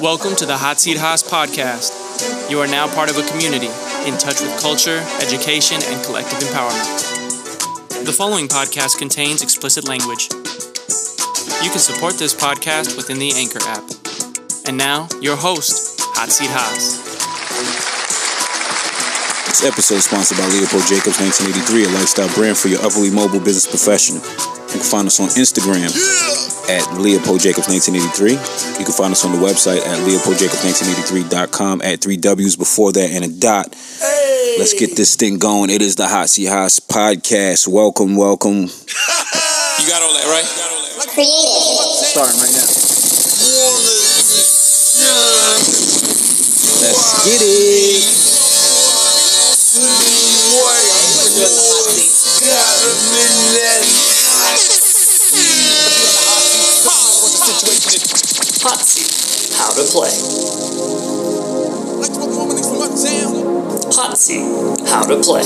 Welcome to the Hot Seat Haas podcast. You are now part of a community in touch with culture, education, and collective empowerment. The following podcast contains explicit language. You can support this podcast within the Anchor app. And now, your host, Hot Seat Haas. This episode is sponsored by Leopold Jacobs 1983, a lifestyle brand for your upperly mobile business professional. You can find us on Instagram at Leopold Jacobs 1983. You can find us on the website at leopoldjacobs1983.com at three W's before that and a dot. Let's get this thing going. It is the Hot Seat Haas podcast. Welcome, welcome. You got all that, right? You got all that, right? Creative. Starting right now. Let's get it. Hot Seat. How to play. Hot Seat. How to play.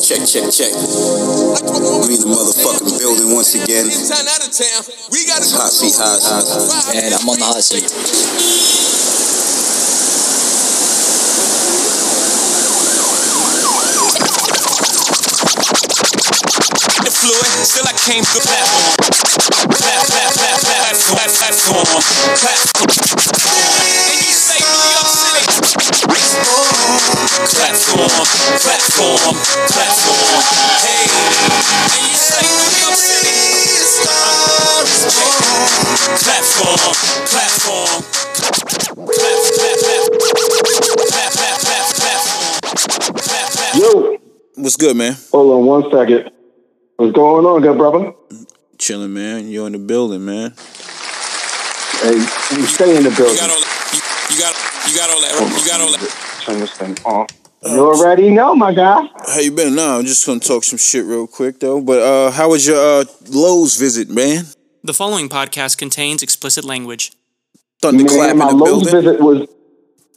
Check, check, check. We in the motherfucking building once again. It's Hot Seat Haas. And I'm on the hot seat. Fluid, still I came through platform. Plat- plat- plat- Platform, platform, platform. And you say New York City. Platform, platform, platform. Hey, and you say New York City. Platform, platform. Plat- plat- plat- plat- plat- plat- platform. Plat- plat- Yo, What's good, man? hold on one second. What's going on, good brother? Chilling, man. You're in the building, man. Hey, you stay in the You building. got all that. You, you got you got all that. right? You got all that. Turn this thing off. You already know, my guy. How you been? Nah, I'm just gonna talk some shit real quick though. But uh, how was your uh Lowe's visit, man? The following podcast contains explicit language. Thunderclap Man, my in the Lowe's building. visit was,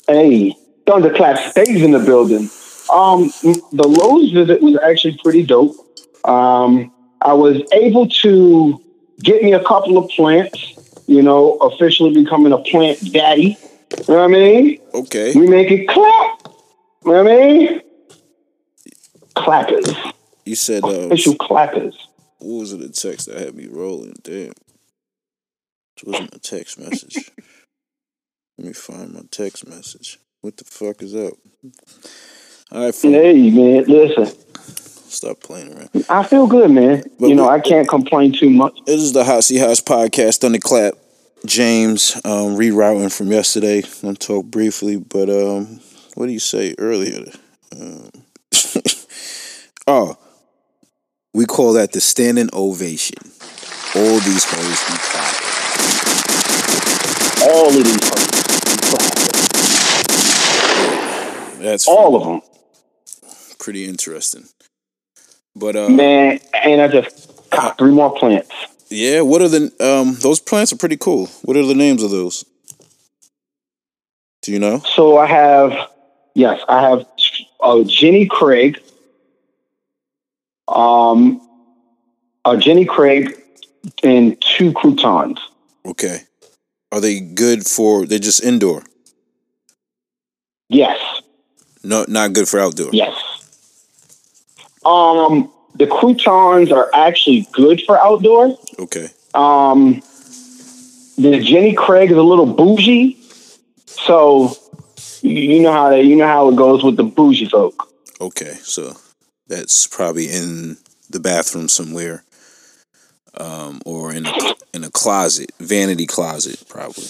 hey, Thunderclap stays in the building. Um, the Lowe's visit was actually pretty dope. Um, I was able to get me a couple of plants. You know, officially becoming a plant daddy. You know what I mean? Okay. We make it clap. You know what I mean? Clappers. You said uh, Official clappers. what was it? A text that had me rolling. Damn. It wasn't a text message. Let me find my text message. What the fuck is up? All right, fool. Hey, man, listen. Stop playing around. I feel good, man. But you know, I can't complain too much. This is the Hot Seat Haas podcast. Thunderclap. James um, rerouting from yesterday. I'm gonna talk briefly, but um, what do you say earlier? Um, oh, we call that the standing ovation. All these hoes be clapping. All of these hoes. That's All of them. pretty interesting. But uh, Man, and I just got three more plants. yeah, what are the um? Those plants are pretty cool. What are the names of those? Do you know? So I have, yes, I have uh, Jenny Craig, um, uh, Jenny Craig, and two crotons. Okay. Are they good for? They're just indoor. Yes, No, not good for outdoor. yes. Um, the crotons are actually good for outdoor. Okay. Um, the Jenny Craig is a little bougie, so you know how they, you know how it goes with the bougie folk. Okay. So that's probably in the bathroom somewhere, um, or in a in a closet, vanity closet, probably.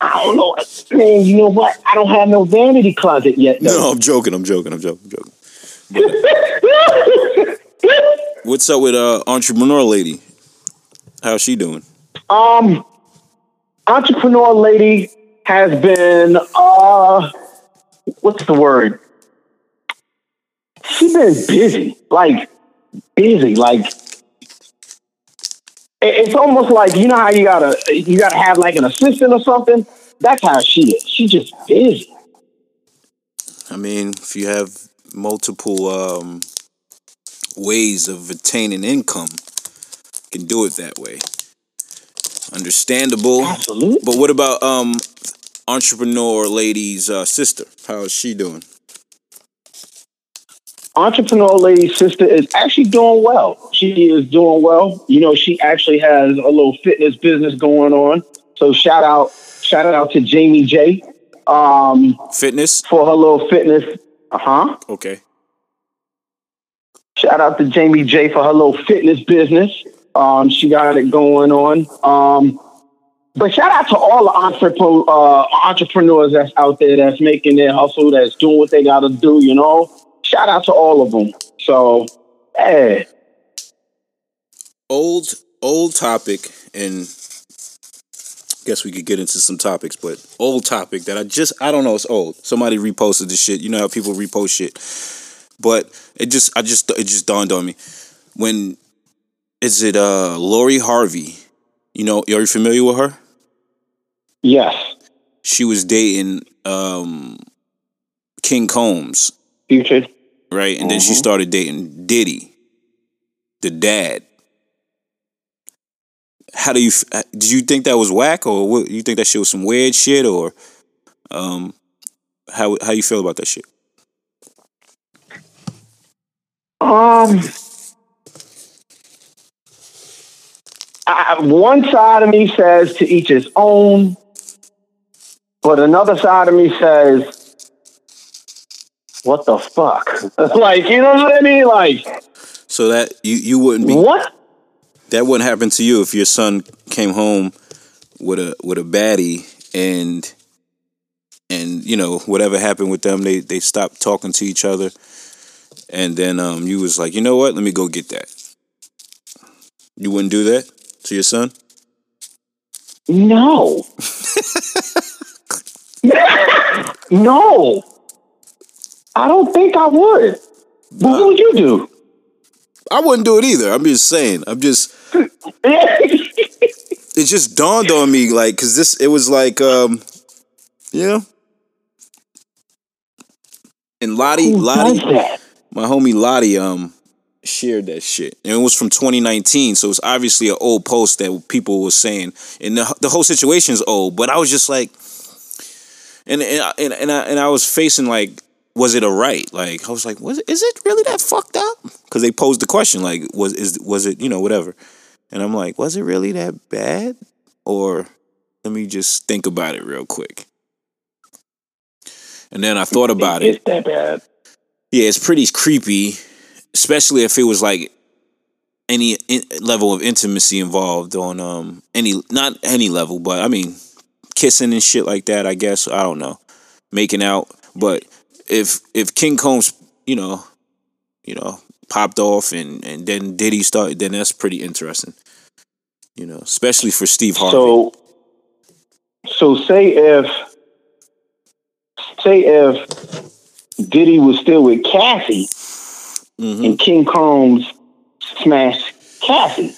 I don't know, man. You know what? I don't have no vanity closet yet. No, I'm joking. I'm joking. I'm joking. I'm joking. What's up with uh entrepreneur lady? How's she doing? um, entrepreneur lady has been uh, what's the word? She's been busy, like busy, like it's almost like you know how you gotta you gotta have like an assistant or something. That's how she is. She's just busy. I mean, if you have multiple um, ways of attaining income, you can do it that way. Understandable. Absolutely. But what about um entrepreneur lady's uh, sister? How is she doing? entrepreneur lady's sister is actually doing well. She is doing well. You know, she actually has a little fitness business going on. So shout out, shout out to Jamie J um, Fitness? for her little fitness. Uh huh. Okay. Shout out to Jamie J for her little fitness business. Um, she got it going on. Um, but shout out to all the uh, entrepreneurs that's out there that's making their hustle, that's doing what they got to do. You know, shout out to all of them. So, hey, Old old topic and guess we could get into some topics, but old topic that I just I don't know, it's old. Somebody reposted this shit. You know how people repost shit. But it just I just it just dawned on me. When is it uh Lori Harvey? You know, are you familiar with her? yes, She was dating um King Combs, future. right? And then she Mhm. started dating Diddy, the dad. How do you? uh, Did you think that was whack, or what, you think that shit was some weird shit, or um, how how you feel about that shit? Um, I, one side of me says to each his own, but another side of me says, "What the fuck?" like, you know what I mean? Like, So that you you wouldn't be what? That wouldn't happen to you if your son came home with a with a baddie and and you know whatever happened with them they they stopped talking to each other and then um you was like you know what let me go get that you wouldn't do that to your son No. no. I don't think I would. But what would you do? I wouldn't do it either I'm just saying I'm just it just dawned on me like because this it was like um you know? And Lottie Who Lottie my homie Lottie um shared that shit. And it was from 2019 so it's obviously an old post that people were saying. And the, the whole situation's old but i was just like and and I- and, and, I, and I was facing like was it a right? Like i was like was it, is it really that fucked up? Because they posed the question like was is was it you know whatever and i'm like was it really that bad or let me just think about it real quick and then i thought about it It's that bad. yeah, it's pretty creepy, especially if it was like any in- level of intimacy involved on um any not any level, but I mean kissing and shit like that. I guess I don't know, making out. But if if King Combs, you know, you know, popped off and and then Diddy started, then that's pretty interesting. You know, especially for Steve Harvey. So, so say if, say if Diddy was still with Cassie Mhm. and King Combs smashed Cassie.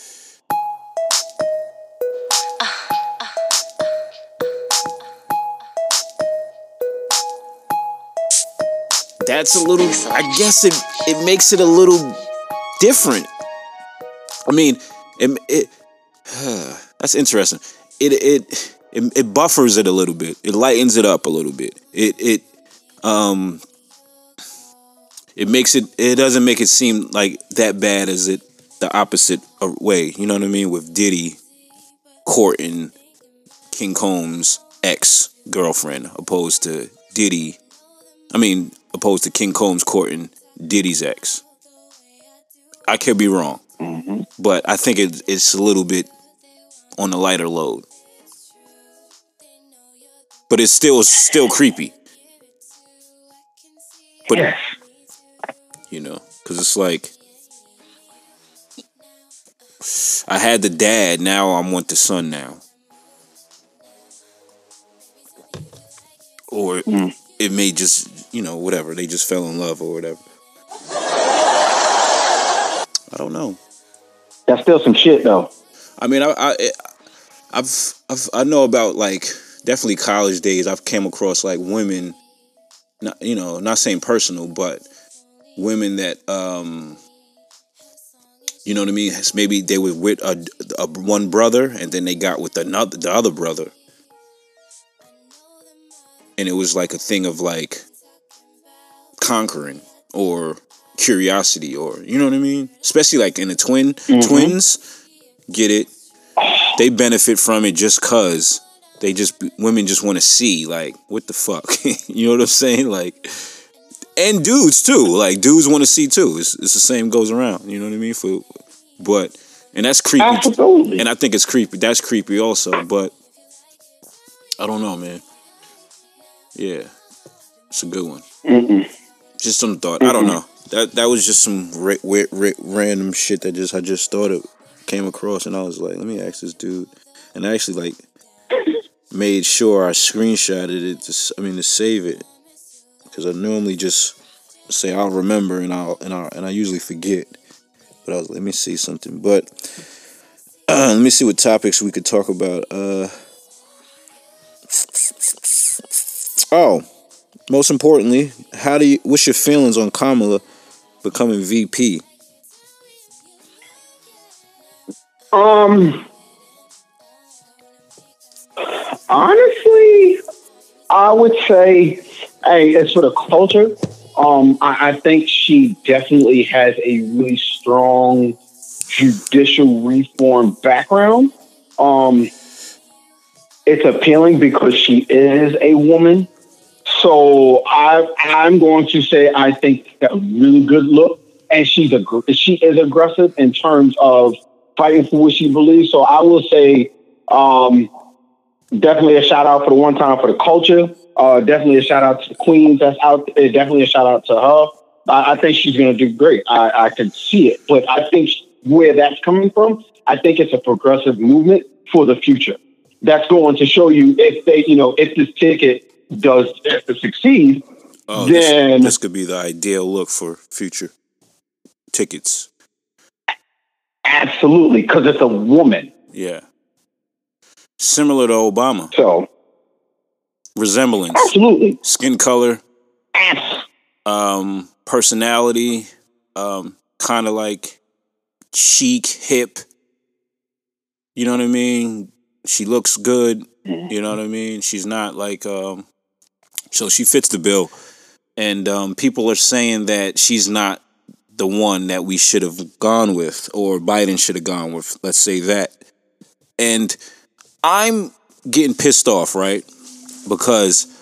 that's a little i guess it it makes it a little different i mean it, it that's interesting. It, it it it buffers it a little bit. It lightens it up a little bit. It it um it makes it it doesn't make it seem like that bad as it the opposite way. You know what i mean? With diddy courting king combs ex girlfriend opposed to diddy I mean, opposed to King Combs courting Diddy's ex. I could be wrong, but I think it, it's a little bit on the lighter load. But it's still still creepy. But Yes. you know, because it's like I had the dad, now I want the son now. Or mm. it may just, you know, whatever. They just fell in love or whatever. I don't know. That's still some shit though. I mean, I, I, I've, I've, I know about like definitely college days. I've came across like women, not you know, not saying personal, but women that um You know what I mean? Maybe they were with a, a one brother, and then they got with another the other brother, and it was like a thing of like conquering or curiosity, or you know what I mean? Especially like in the twin twins, get it? They benefit from it just cause they just women just want to see like what the fuck, you know what I'm saying? Like and dudes too. Like dudes want to see too. It's, it's the same goes around. You know what I mean? For but and that's creepy. Absolutely. And I think it's creepy. That's creepy also. But I don't know, man. Yeah, it's a good one. Just some thought. I don't know. That that was just some ra- ra- ra- random shit that just I just thought it came across, and I was like, let me ask this dude. And I actually like made sure I screenshotted it. To, I mean to save it because I normally just say I'll remember and I'll and I and I usually forget. But I was let me see something. But uh, let me see what topics we could talk about. Uh, oh, most importantly, how do you? What's your feelings on Kamala becoming VP? Um, honestly, I would say, hey, it's for the culture. Um, I, I think she definitely has a really strong judicial reform background. Um, it's appealing because she is a woman. So I, I'm going to say I think a really good look, and she's a she is aggressive in terms of fighting for what she believes. So I will say, um, definitely a shout out for the one time for the culture. Uh, definitely a shout out to the queens that's out there. Definitely a shout out to her. I, I think she's going to do great. I, I can see it, but I think where that's coming from, I think it's a progressive movement for the future. That's going to show you if they, you know, if this ticket does succeed, Oh, Then- this, this could be the ideal look for future tickets. Absolutely, because it's a woman. Yeah, similar to Obama, So resemblance, absolutely, skin color, Abs- um, personality, um, kind of like chic, hip. You know what I mean? She looks good. You know what I mean? She's not like um so she fits the bill. And um people are saying that she's not the one that we should have gone with or Biden should have gone with. Let's say that. And I'm getting pissed off, right? Because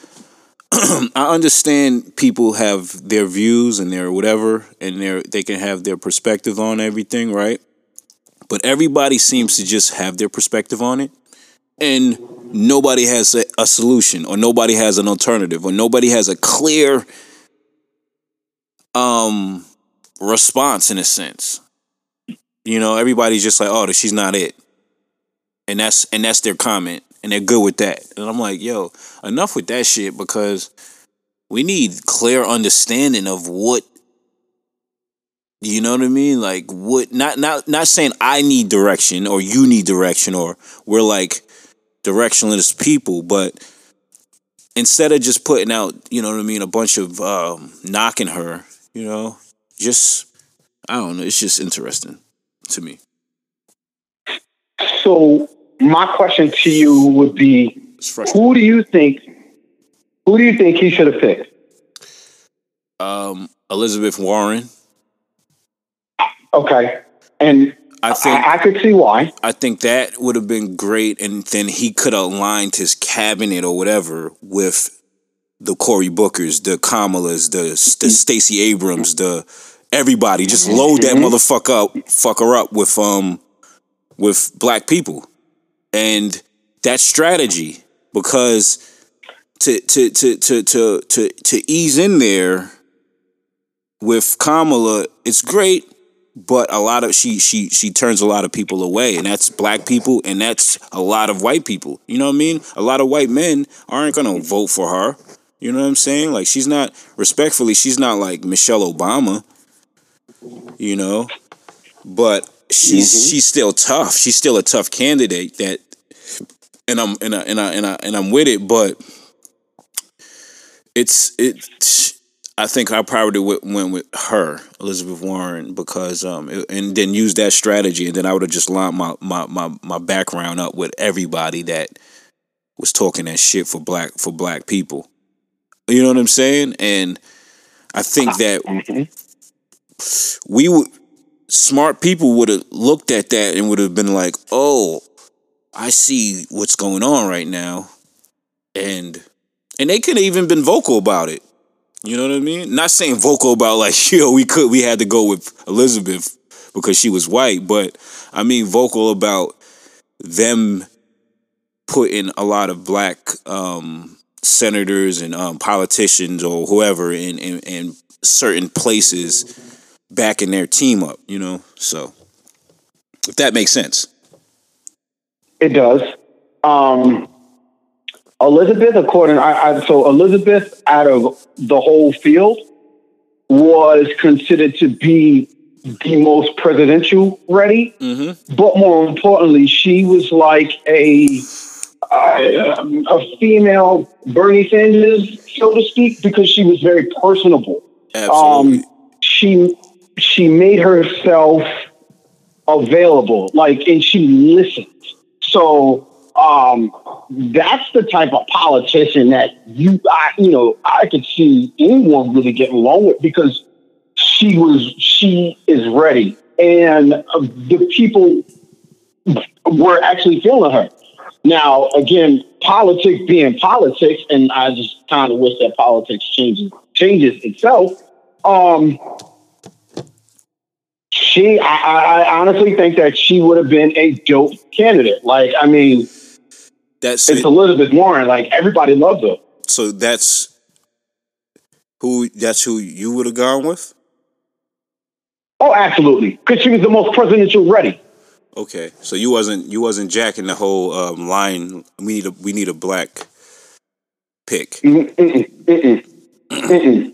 I understand people have their views and their whatever, and their they can have their perspective on everything, right? But everybody seems to just have their perspective on it, and nobody has a, a solution, or nobody has an alternative, or nobody has a clear um response in a sense. You know, everybody's just like, "Oh, she's not it," and that's and that's their comment, and they're good with that. And I'm like, "Yo, enough with that shit," because we need clear understanding of what you know what I mean? Like what not not not saying I need direction or you need direction or we're like directionless people, but instead of just putting out, you know what I mean, a bunch of um knocking her, you know, just I don't know, it's just interesting to me. So my question to you would be: Who do you think? Who do you think he should have picked? Um Elizabeth Warren, Okay, and I think I, I could see why. I think that would have been great, and then he could have aligned his cabinet or whatever with the Cory Bookers, the Kamalas, the the Stacey Abrams, the everybody. Just load that motherfucker up, fuck her up with um with black people, and that strategy because to to to to to to to ease in there with Kamala, it's great but a lot of she she she turns a lot of people away. And that's black people and that's a lot of white people. You know what i mean? A lot of white men aren't gonna vote for her. You know what i'm saying? Like she's not respectfully she's not like michelle obama you know but she's mm-hmm. she's still tough she's still a tough candidate that and i'm and I, and I, and, I, and i'm with it but it's it I think I probably would- went with her, Elizabeth Warren, because um, it- and then use that strategy, and then I would have just lined my, my my my background up with everybody that was talking that shit for black for black people. You know what I'm saying? And I think ah, that mm-hmm. We would smart people would have looked at that and would have been like, "Oh, I see what's going on right now," and and they could have even been vocal about it. You know what I mean? Not saying vocal about like, yo, we could we had to go with Elizabeth because she was white, but I mean vocal about them putting a lot of black um, senators and um, politicians or whoever in, in in certain places backing their team up. You know, so if that makes sense. It does. Um, Elizabeth, according I, I so Elizabeth, out of the whole field, was considered to be the most presidential ready. But more importantly, she was like a uh, a female Bernie Sanders, so to speak, because she was very personable. Absolutely. Um, she she made herself available, like, and she listened. So um, that's the type of politician that you, I, you know, I could see anyone really getting along with because she was, she is ready, and uh, the people were actually feeling her. Now, again, politics being politics, and I just kind of wish that politics changes changes itself. Um, she, I, I honestly think that she would have been a dope candidate. Like, I mean, That's it's it. Elizabeth Warren. Like, everybody loved her. So that's who that's who you would have gone with? Oh, absolutely, because she was the most presidential ready. Okay. So you wasn't you wasn't jacking the whole um, line we need a we need a black pick. Mm-mm, mm-mm, mm-mm,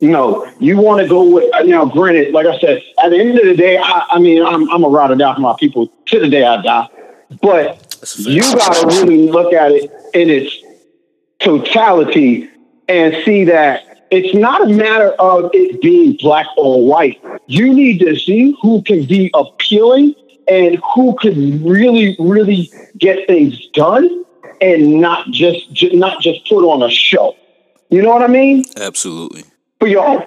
No, you want to go with now. Granted, like I said, at the end of the day, I, I mean, I'm I'm a ride or die for my people to the day I die. But That's a fact. you got to really look at it in its totality and see that it's not a matter of it being black or white. You need to see who can be appealing and who can really, really get things done and not just not just put on a show. You know what I mean? Absolutely. For your own,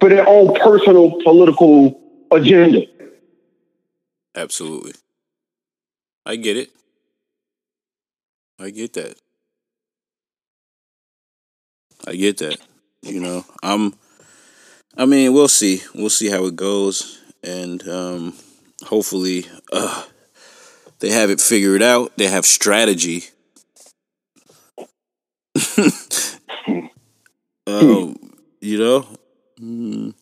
for their own personal political agenda. Absolutely. I get it. I get that. I get that. You know, I'm I mean, we'll see. We'll see how it goes and um hopefully uh they have it figured out. They have strategy. um, you know, Mm,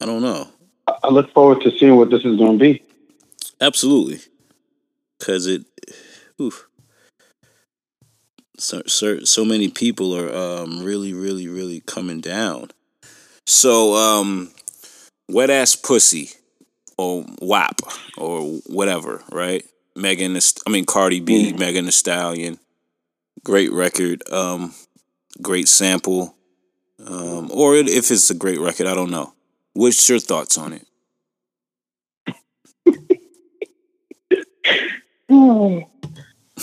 I don't know. I look forward to seeing what this is going to be. Absolutely, because it, oof, so, so so many people are um really really really coming down. So um, wet ass pussy or WAP or whatever, right? Megan, I mean Cardi B, Megan Thee Stallion, great record, um, great sample, um, or if it's a great record, I don't know. What's your thoughts on it?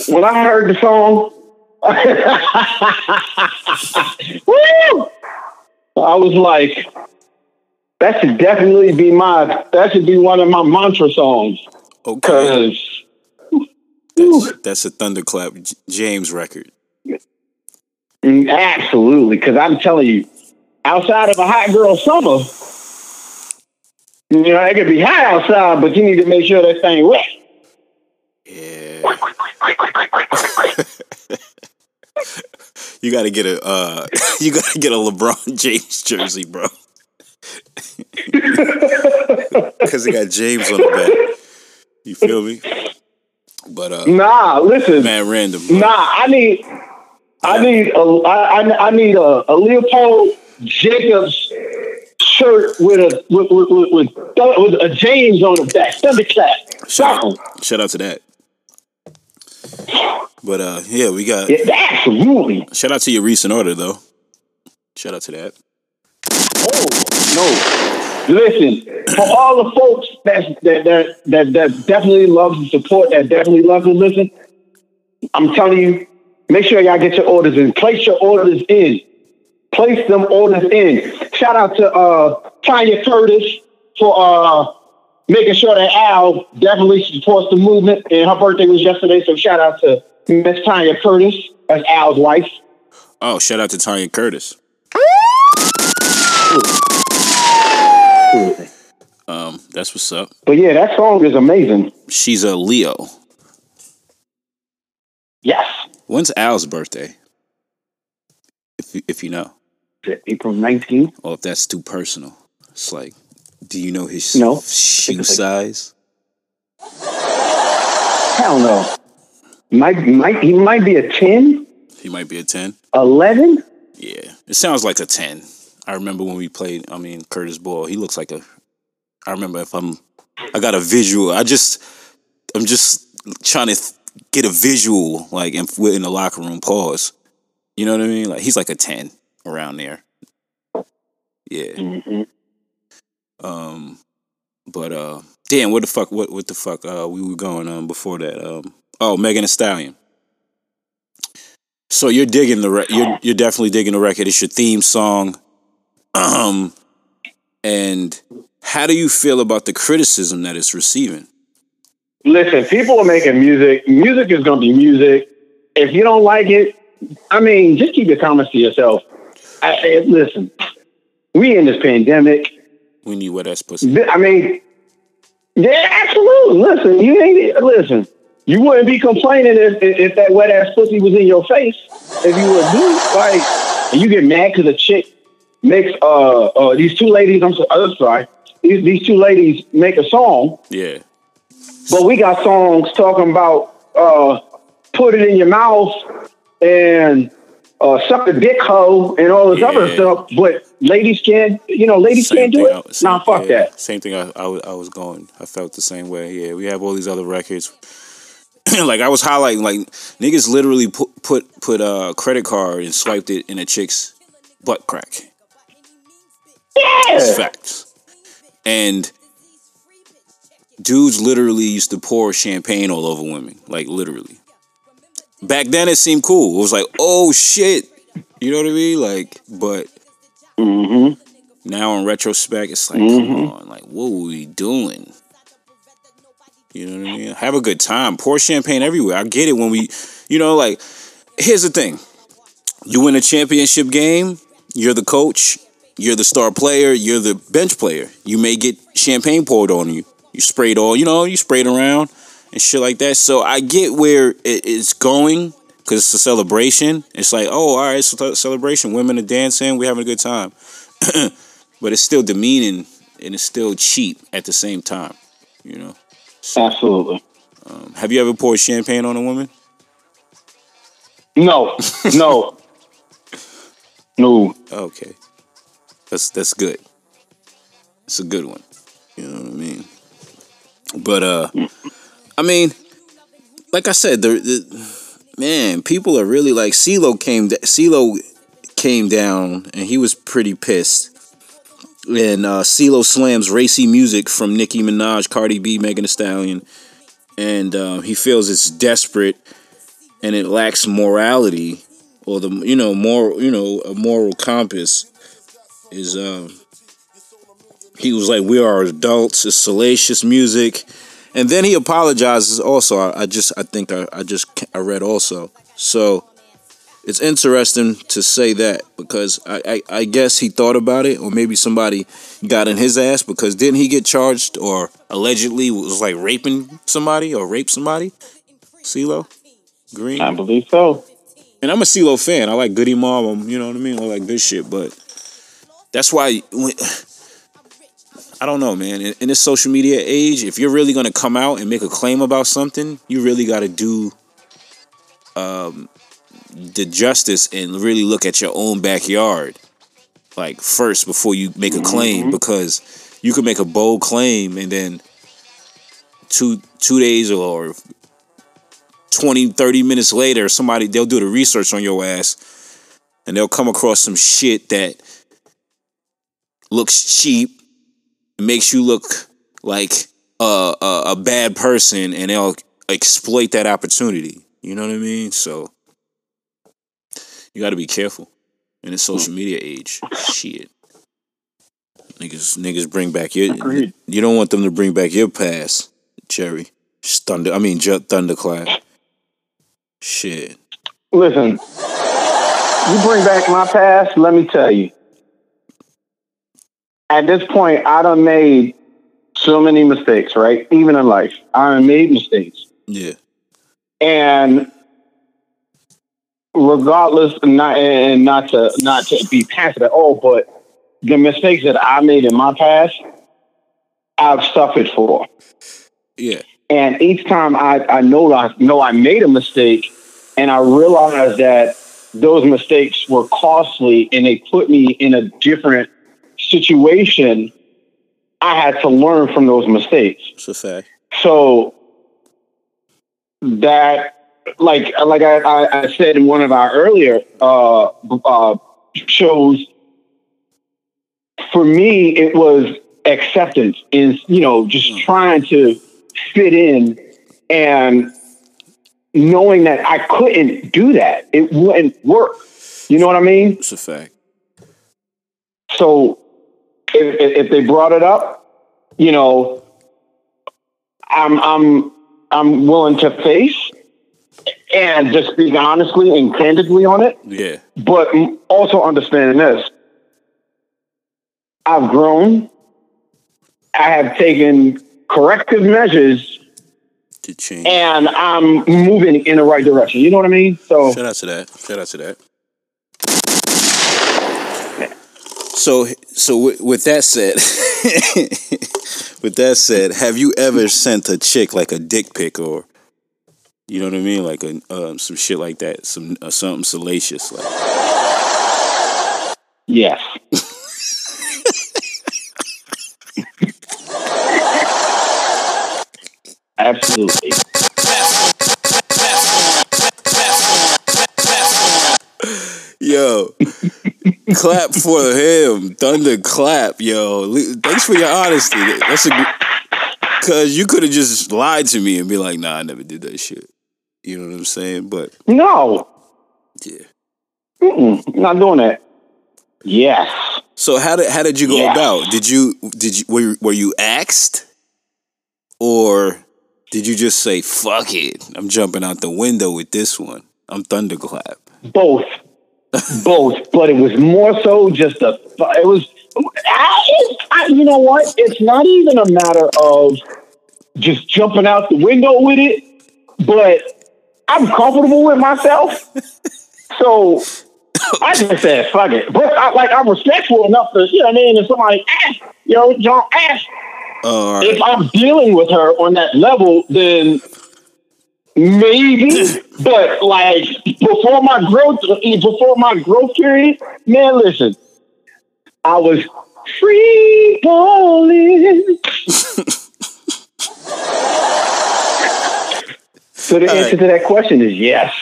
When I heard the song, I was like, that should definitely be my, that should be one of my mantra songs. Okay. That's, that's a thunderclap James record. Mm, Absolutely, because I'm telling you, outside of a hot girl summer, you know, it could be hot outside, but you need to make sure that thing wet. Yeah. you got to get a uh, you got to get a LeBron James jersey, bro. Because it got James on the back. You feel me? But uh, Nah, listen, man, random. bro. nah, I need, I need, a, I, I- I need a, a Leopold Jacobs shirt with a with with, with, with, with a James on the back, thunderclap. Shout out, shout out to that. But uh, yeah, we got Yeah, absolutely. shout out to your recent order though. Shout out to that. Oh no! Listen, for all the folks that's, that that that that definitely love to support, that definitely love to listen. I'm telling you, make sure y'all get your orders in. Place your orders in. Place them orders in. Shout out to uh, Tanya Curtis for uh, making sure that Al definitely supports the movement. And her birthday was yesterday, so shout out to Miss Tanya Curtis, that's Al's wife. Oh, shout out to Tanya Curtis. Um, that's what's up. But yeah, that song is amazing. She's a Leo. Yes. When's Al's birthday? If you, if you know, April 19th. or if that's too personal, it's like, do you know his No. shoe like- size? Hell no. Might, might, he might be a 10, He might be a ten. 11. Yeah, it sounds like a ten. I remember when we played. I mean, Curtis Ball. He looks like a. I remember if I'm. I got a visual. I just. I'm just trying to th- get a visual, like, if we're in the locker room. Pause. You know what I mean? Like he's like a ten around there. Yeah. Mhm. Um. But uh, damn, what the fuck? What what the fuck? Uh, we were going um before that. Um. Oh, Megan Thee Stallion. So you're digging the re- you're you're definitely digging the record. It's your theme song. Um, and how do you feel about the criticism that it's receiving? Listen, people are making music. Music is going to be music. If you don't like it, I mean, just keep your comments to yourself. I, I- listen, we in this pandemic. We need wet ass pussy. I mean, yeah, absolutely. Listen, you ain't listen. You wouldn't be complaining if, if, if that wet ass pussy was in your face. If you would do like, and you get mad because a chick makes uh uh these two ladies. I'm, so, I'm sorry. These, these two ladies make a song, Yeah, but we got songs talking about uh put it in your mouth and uh suck a dick hoe and all this other stuff. But ladies can't, you know, ladies Same can't do it. I- same- Nah, fuck yeah, that. Same thing. I, I I was going. I felt the same way. Yeah, we have all these other records. like I was highlighting, like niggas literally put put put a credit card and swiped it in a chick's butt crack. It's Yeah. facts. And dudes literally used to pour champagne all over women, like literally. Back then, it seemed cool. It was like, oh shit, you know what I mean? Like, but Mm-hmm. now in retrospect, it's like, Mhm. come on, like, what were we doing? You know what I mean? Have a good time. Pour champagne everywhere. I get it when we, you know, like, here's the thing. You win a championship game, you're the coach, you're the star player, you're the bench player. You may get champagne poured on you. You sprayed all, you know, you sprayed around and shit like that. So I get where it, it's going because it's a celebration. It's like, oh, all right, it's a celebration. Women are dancing, we're having a good time. but it's still demeaning and it's still cheap at the same time, you know. Absolutely. Um, have you ever poured champagne on a woman? No, no, no. Okay, that's that's good. It's a good one. You know what I mean? But uh, I mean, like I said, the, the man, people are really like CeeLo came. CeeLo came down and he was pretty pissed. And uh, CeeLo slams racy music from Nicki Minaj, Cardi B, Megan Thee Stallion, and uh, he feels it's desperate and it lacks morality or the you know moral you know a moral compass is um he was like we are adults it's salacious music and then he apologizes also i, I just i think I, I just i read also so it's interesting to say that because I, I i guess he thought about it or maybe somebody got in his ass because didn't he get charged or allegedly was like raping somebody or raped somebody CeeLo Green I believe so. and I'm a CeeLo fan. I like Goodie Mob. um, You know what I mean? I like good shit. But that's why when, I don't know, man. In, in this social media age, if you're really gonna come out and make a claim about something, you really got to do um, the justice and really look at your own backyard, like first before you make a claim, because you can make a bold claim and then two two days or 20, 30 minutes later, somebody they'll do the research on your ass and they'll come across some shit that looks cheap, makes you look like a, a a bad person, and they'll exploit that opportunity. You know what I mean? So you got to be careful in the mm. social media age. Shit. Niggas, niggas bring back your. Agreed. You don't want them to bring back your past, Jerry. Thunder. I mean, Thunderclap. Shit. Listen, you bring back my past, let me tell you. At this point, I done made so many mistakes, right? Even in life, I done made mistakes. Yeah. And regardless, not and not to not to be passive at all, but the mistakes that I made in my past, I've suffered for. Yeah. And each time I, I know I know I made a mistake and I realized that those mistakes were costly and they put me in a different situation, I had to learn from those mistakes. Fact. So that like like I, I, said in one of our earlier uh, uh, shows, for me it was acceptance is you know just trying to fit in and knowing that I couldn't do that. It wouldn't work. You know what I mean? It's a fact. So if, if they brought it up, you know, I'm I'm I'm willing to face and just speak honestly and candidly on it. Yeah. But also understanding this, I've grown. I have taken corrective measures, To change. and I'm moving in the right direction. You know what I mean? So Shout out to that. Shout out to that. So, so with, with that said, with that said, have you ever sent a chick like a dick pic or, you know what I mean, like a um, some shit like that, some uh, something salacious, like yes. Absolutely. Yo, clap for him, thunder clap, yo. Thanks for your honesty. That's a because you could have just lied to me and be like, nah, I never did that shit. You know what I'm saying? But No, yeah. Mm-mm, not doing that. Yes. So how did how did you go Yeah. about? Did you did you were you- were you asked, or did you just say fuck it? I'm jumping out the window with this one. I'm thunderclap. Both. Both. But it was more so just a, it was, I, I, you know what? It's not even a matter of just jumping out the window with it, but I'm comfortable with myself. So I just said, fuck it. But I, like, I'm respectful enough to, you know what I mean? If somebody asks, yo, don't ask. All right. if I'm dealing with her on that level, then maybe. but like before my growth, before my growth period, man, listen, I was free balling. so the All answer right. to that question is yes.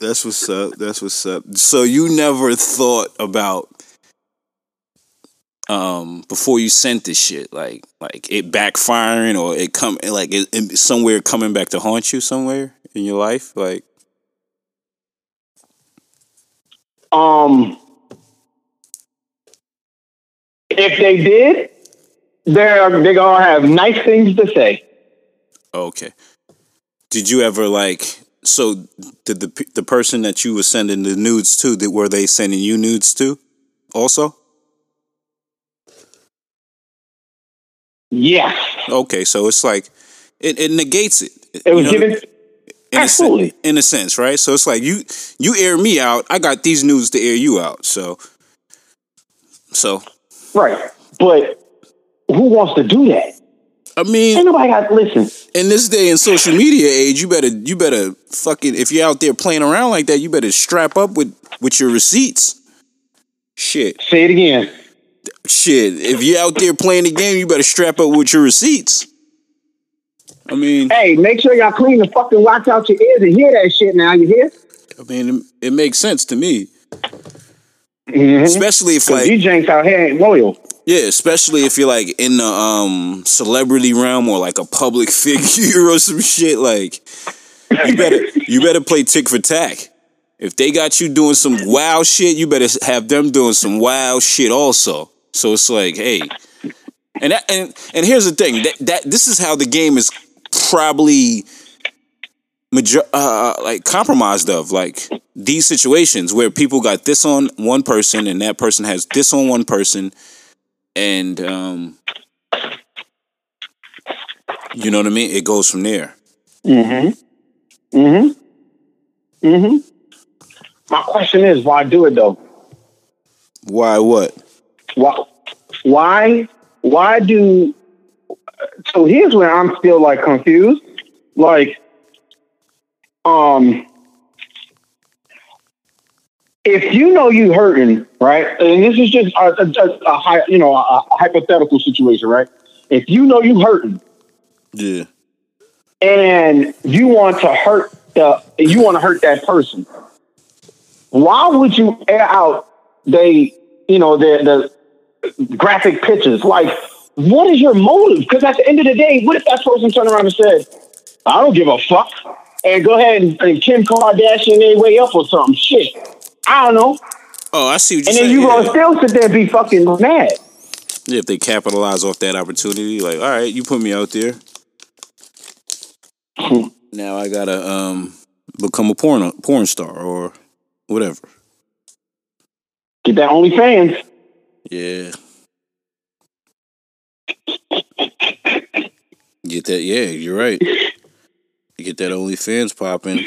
That's what's up. That's what's up. So you never thought about um before you sent this shit, like like it backfiring or it come like it, it somewhere coming back to haunt you somewhere in your life, like Um, if they did, they're they're gonna have nice things to say. okay. Did you ever like so did the the person that you were sending the nudes to, That were they sending you nudes to also? Yes, Okay, so it's like it, it negates it. it was You know, given. in a Absolutely. in a sense, right? So it's like you you air me out, I got these news to air you out. So so Right. But who wants to do that? I Ain't mean, nobody got to listen. in this day and social media age, you better you better fucking if you're out there playing around like that, you better strap up with with your receipts. Shit, Say it again. Shit. If you're out there playing the game, you better strap up with your receipts. I mean, Hey, make sure y'all clean the fucking wax out your ears and hear that shit now. You hear? I mean, it, it makes sense to me, Mm-hmm. especially if like janks out here ain't loyal. Yeah, especially if you're like in the um celebrity realm or like a public figure or some shit. Like you better you better play tick for tack. If they got you doing some wild shit, you better have them doing some wild shit also. So it's like, hey, and that, and and here's the thing that that this is how the game is probably major uh like compromised of like these situations where people got this on one person and that person has this on one person and um you know what I mean? It goes from there. Mm-hmm. Mm-hmm. Mm-hmm. My question is, why do it though? Why what? Why? Why? Why do? So here's where I'm still like confused. Like, um, if you know you hurting, right? And this is just a, a, a, hy- you know a, a hypothetical situation, right? If you know you hurting Yeah. and you want to hurt the you want to hurt that person, why would you air out they you know the the graphic pictures? Like, what is your motive? Because at the end of the day, what if that person turned around and said, "I don't give a fuck," and go ahead and, and Kim Kardashian their way up or something? Shit, I don't know. Oh, I see what you're And then you yeah. gonna still sit there and be fucking mad. Yeah, if they capitalize off that opportunity, like, all right, you put me out there. now I gotta um become a porn porn star or whatever. Get that OnlyFans. Yeah. Get that? Yeah, you're right. You get that OnlyFans popping.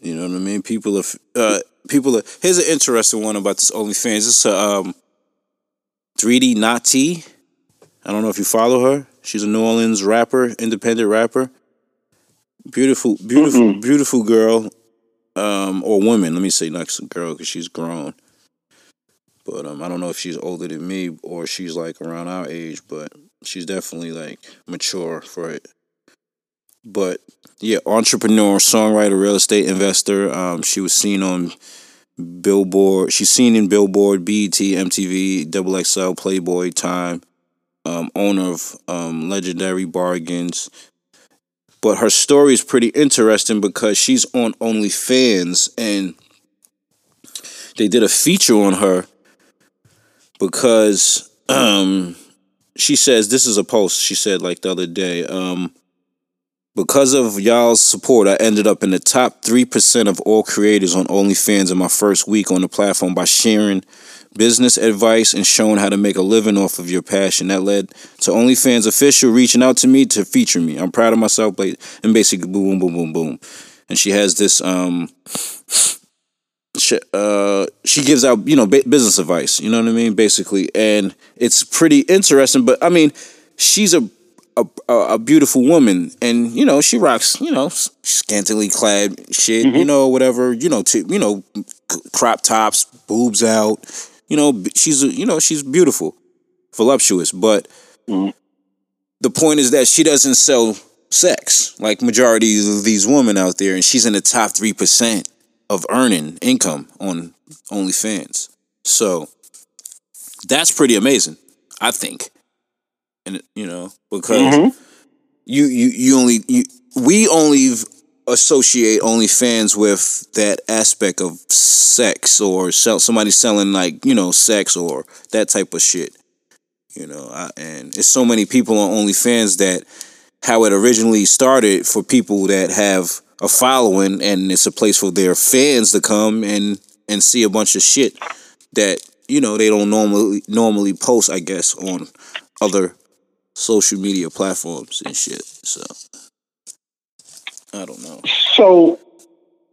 You know what I mean? People are uh people are. Here's an interesting one about this OnlyFans. It's a um 3D Natee. I don't know if you follow her. She's a New Orleans rapper, independent rapper. Beautiful, beautiful, beautiful girl. Um, or woman. Let me say not girl because she's grown. But um, I don't know if she's older than me or she's like around our age, but she's definitely like mature for it. But yeah, entrepreneur, songwriter, real estate investor. Um, she was seen on Billboard. She's seen in Billboard, BET, MTV, Double XL, Playboy, Time. Um, owner of um, Legendary Bargains. But her story is pretty interesting because she's on OnlyFans and they did a feature on her because um she says this is a post she said like the other day um because of y'all's support i ended up in the top 3% of all creators on onlyfans in my first week on the platform by sharing business advice and showing how to make a living off of your passion. That led to onlyfans official reaching out to me to feature me. I'm proud of myself but and basically boom boom boom boom. And she has this um she, uh, she gives out you know ba- business advice you know what i mean basically. And it's pretty interesting but i mean she's a a, a beautiful woman. And you know she rocks you know scantily clad shit you know whatever you know to you know crop tops boobs out. You know she's a, you know she's beautiful voluptuous but the point is that she doesn't sell sex like majority of these women out there and she's in the top 3% of earning income on OnlyFans. So that's pretty amazing, I think. And you know, because mm-hmm. you you you only you we only associate OnlyFans with that aspect of sex or sell somebody selling like you know sex or that type of shit. You know, I, and it's so many people on OnlyFans that how it originally started for people that have a following and it's a place for their fans to come and and see a bunch of shit that you know they don't normally normally post I guess on other social media platforms and shit so I don't know So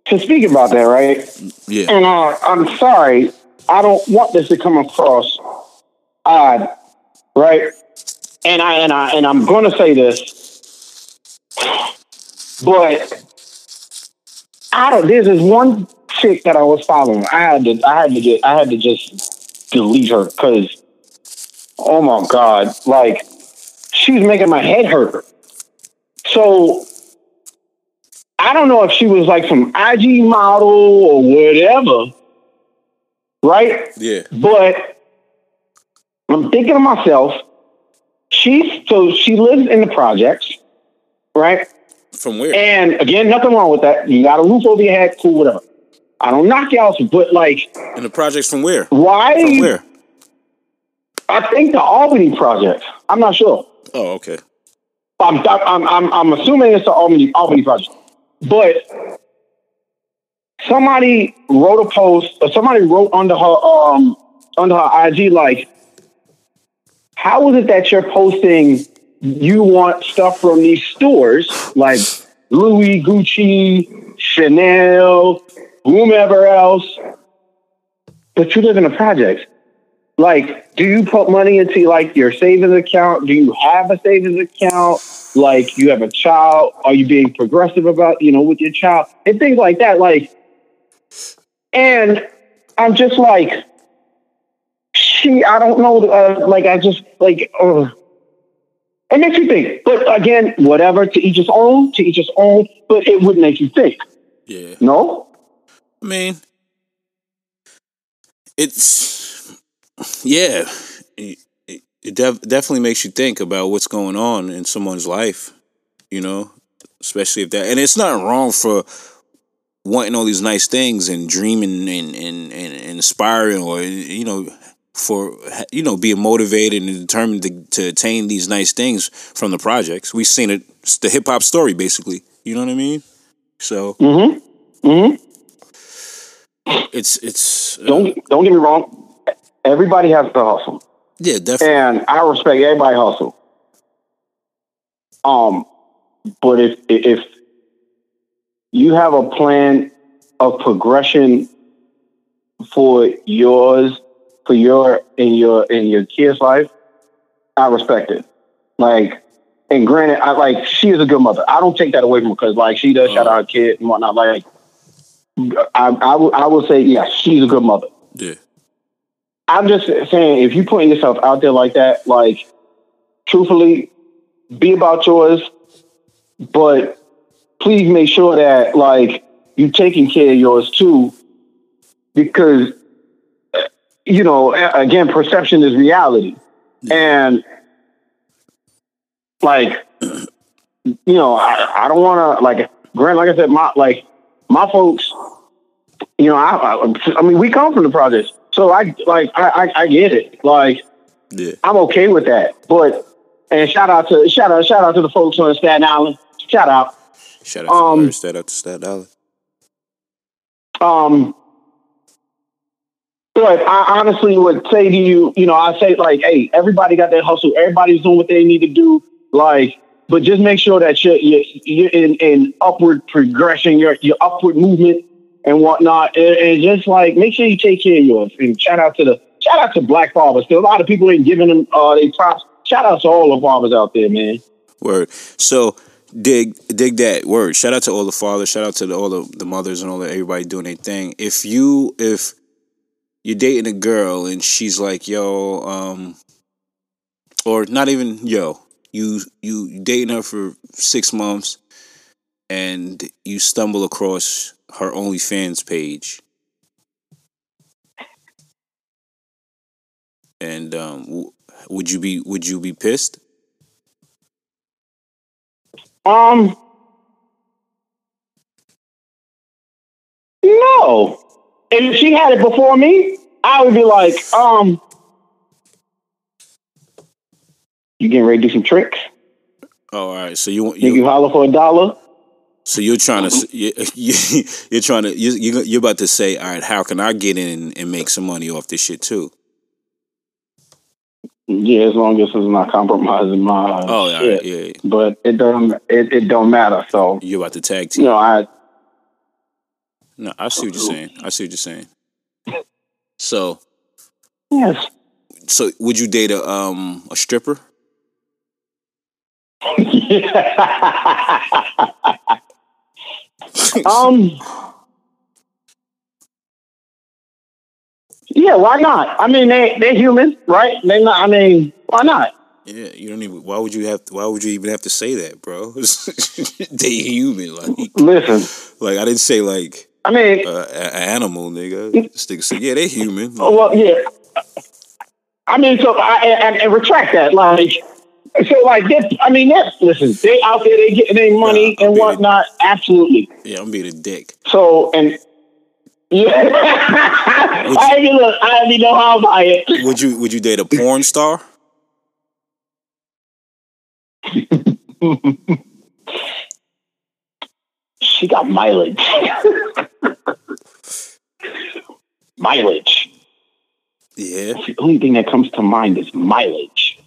to speak about that, right? yeah And uh, I'm sorry, I don't want this to come across odd, right? And I and I and I'm going to say this, but I don't. There's this one chick that I was following. I had to. I had to get. I had to just delete her because, oh my god, like she's making my head hurt. So I don't know if she was like some IG model or whatever, right? yeah But I'm thinking to myself, she's so she lives in the projects, right? From where? And again, nothing wrong with that. You got a roof over your head, cool, whatever. I don't knock y'all, but like, And the projects from where? why? From where? I think the Albany project. I'm not sure. Oh, okay. I'm I'm I'm, I'm assuming it's the Albany Albany project, but somebody wrote a post or somebody wrote under her um under her IG like, how is it that you're posting? You want stuff from these stores like Louis, Gucci, Chanel, whomever else, but you live in a project. Like, do you put money into like your savings account? Do you have a savings account? Like, you have a child? Are you being progressive about, you know, with your child and things like that? Like, and I'm just like, she, I don't know. Uh, like, I just like, uh, it makes you think. But again, whatever, to each his own, to each his own. But it would make you think. Yeah. No, I mean, it's yeah. It, it, it def- definitely makes you think about what's going on in someone's life. You know, especially if that, and it's not wrong for wanting all these nice things and dreaming and and, and, and inspiring, or you know, for you know being motivated and determined to, to attain these nice things from the projects. We've seen it. It's the hip hop story, basically. You know what I mean? So Mm-hmm. Mm-hmm. it's it's uh, Don't don't get me wrong. Everybody has to hustle. yeah, definitely. and I respect everybody hustle. Um, but if if you have a plan of progression for yours, for your in your in your kid's life, I respect it. Like, and granted, I like she is a good mother. I don't take that away from her because like she does shout out her mm. kid and whatnot. Like, I I will say yeah, she's a good mother. Yeah. I'm just saying, if you putting yourself out there like that, like, truthfully, be about yours, but please make sure that, like, you taking care of yours too, because, you know, again, perception is reality, and like, you know, I, I don't want to like, Grant, like I said, my like my folks, you know, I, I, I mean, we come from the projects, so I like, I, I, I get it. Like, Yeah. I'm okay with that. But and shout out to shout out shout out to the folks on Staten Island. Shout out. Shout out Um, to shout out to Stat Dollar. Um, but I honestly would say to you, you know, I say like, hey, everybody got their hustle. Everybody's doing what they need to do. Like, but just make sure that you're you're, you're in, in upward progression, your your upward movement and whatnot, and, and just like make sure you take care of yours. And shout out to the shout out to Black fathers. A lot of people ain't giving them uh, they props. Shout out to all the fathers out there, man. Word. So dig dig that word. Shout out to all the fathers. Shout out to the, all the, the mothers and all the everybody doing their thing. If you if you're dating a girl and she's like, yo, um, or not even yo, you you dating her for six months and you stumble across her OnlyFans page. And um, w- would you be would you be pissed? Um, no. And if she had it before me, I would be like, um, you getting ready to do some tricks? Oh, all right. So you You, you can holler for a dollar? so you're trying to you, you you're trying to you you you're about to say, all right, how can I get in and make some money off this shit too? Yeah, as long as it's not compromising my Oh, right, yeah, yeah. But it don't it, it don't matter. So You're about to tag you team. know, I No, I see what you're saying. I see what you're saying. So yes. so would you date a um a stripper? um. Yeah, why not? I mean, they they're human, right? They not. I mean, why not? Yeah, you don't even. Why would you have? Why would you even have to say that, bro? they human, like Listen, like I didn't say like I mean, uh, a, a animal, nigga. This nigga said, yeah, they human. Oh, well, yeah. I mean, so I and, and retract that. Like, so like this. I mean, that listen, they out there, they getting their money Nah, and being- whatnot. Absolutely. Yeah, I'm being a dick. So and yeah, I mean, look, I don't even know how I buy it. Would you would you date a porn star? She got mileage. mileage. Yeah. The only thing that comes to mind is mileage.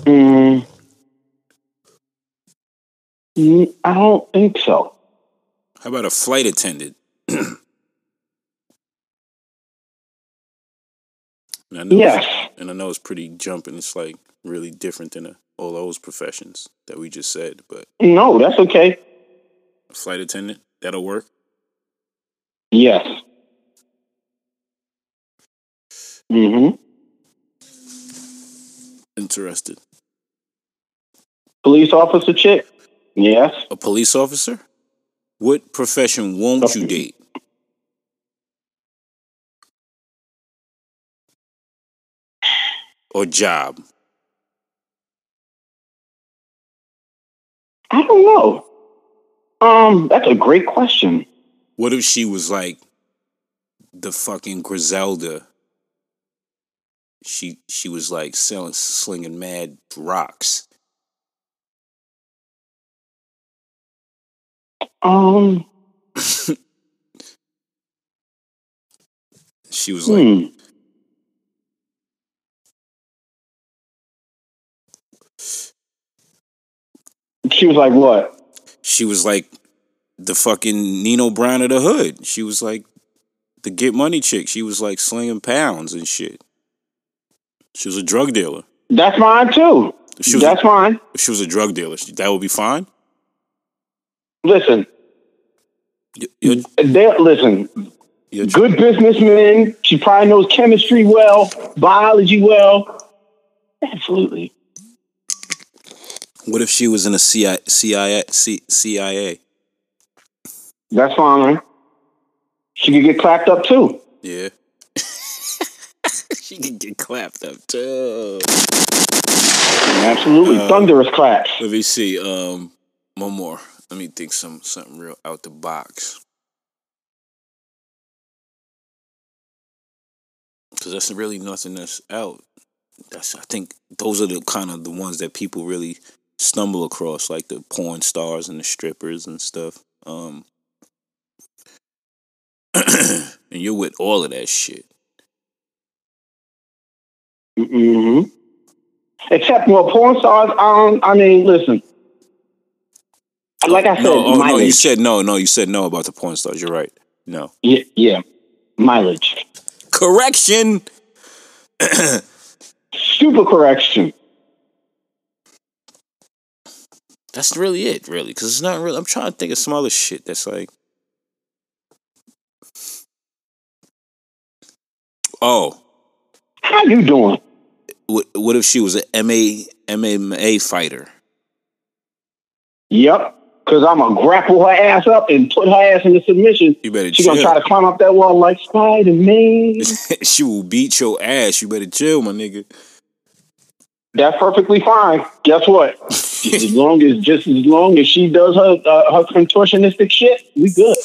Mm. Mm, I don't think so. How about a flight attendant? And I know Yes. it's- and I know it's pretty jumping. It's like really different than uh all those professions that we just said. But No, that's okay. a flight attendant, that'll work. Yes. Mm-hmm. Interested. Police officer chick? Yes. A police officer? What profession won't you date? Or job? I don't know. Um, that's a great question. What if she was like the fucking Griselda? She she was like selling slinging mad rocks. Um, She was like hmm. She was like, what? she was like the fucking Nino Brown of the hood. She was like the get money chick. She was like slinging pounds and shit. She was a drug dealer. That's fine too. If she was, That's fine. if she was a drug dealer, that would be fine. Listen, Y- You're, listen. you're, Good businessman. She probably knows chemistry well, biology well. Absolutely. What if she was in a CIA, CIA, CIA? That's fine. She could get clapped up too. Yeah. she could get clapped up too. Absolutely. Uh, Thunderous claps. Let me see. Um, one more. Let me think some something real out the box. Cause that's really nothing that's out. That's I think those are the kind of the ones that people really stumble across, like the porn stars and the strippers and stuff. Um, and you're with all of that shit. Mm-hmm. Except well, porn stars. Um, I mean, listen. Like I said, no, oh, no, you said no, no, you said no about the porn stars. You're right. No. yeah, yeah, mileage. Correction. Super correction. That's really it, really, because it's not really. I'm trying to think of some other shit that's like. Oh, How you doing? what, what if she was an MA MMA fighter? Yep. Because I'm gonna grapple her ass up and put her ass into submission. You better She chill. gonna try to climb up that wall like Spider Man. she will beat your ass. You better chill, my nigga. That's perfectly fine. Guess what? as long as just as long as she does her uh, her contortionistic shit, we good.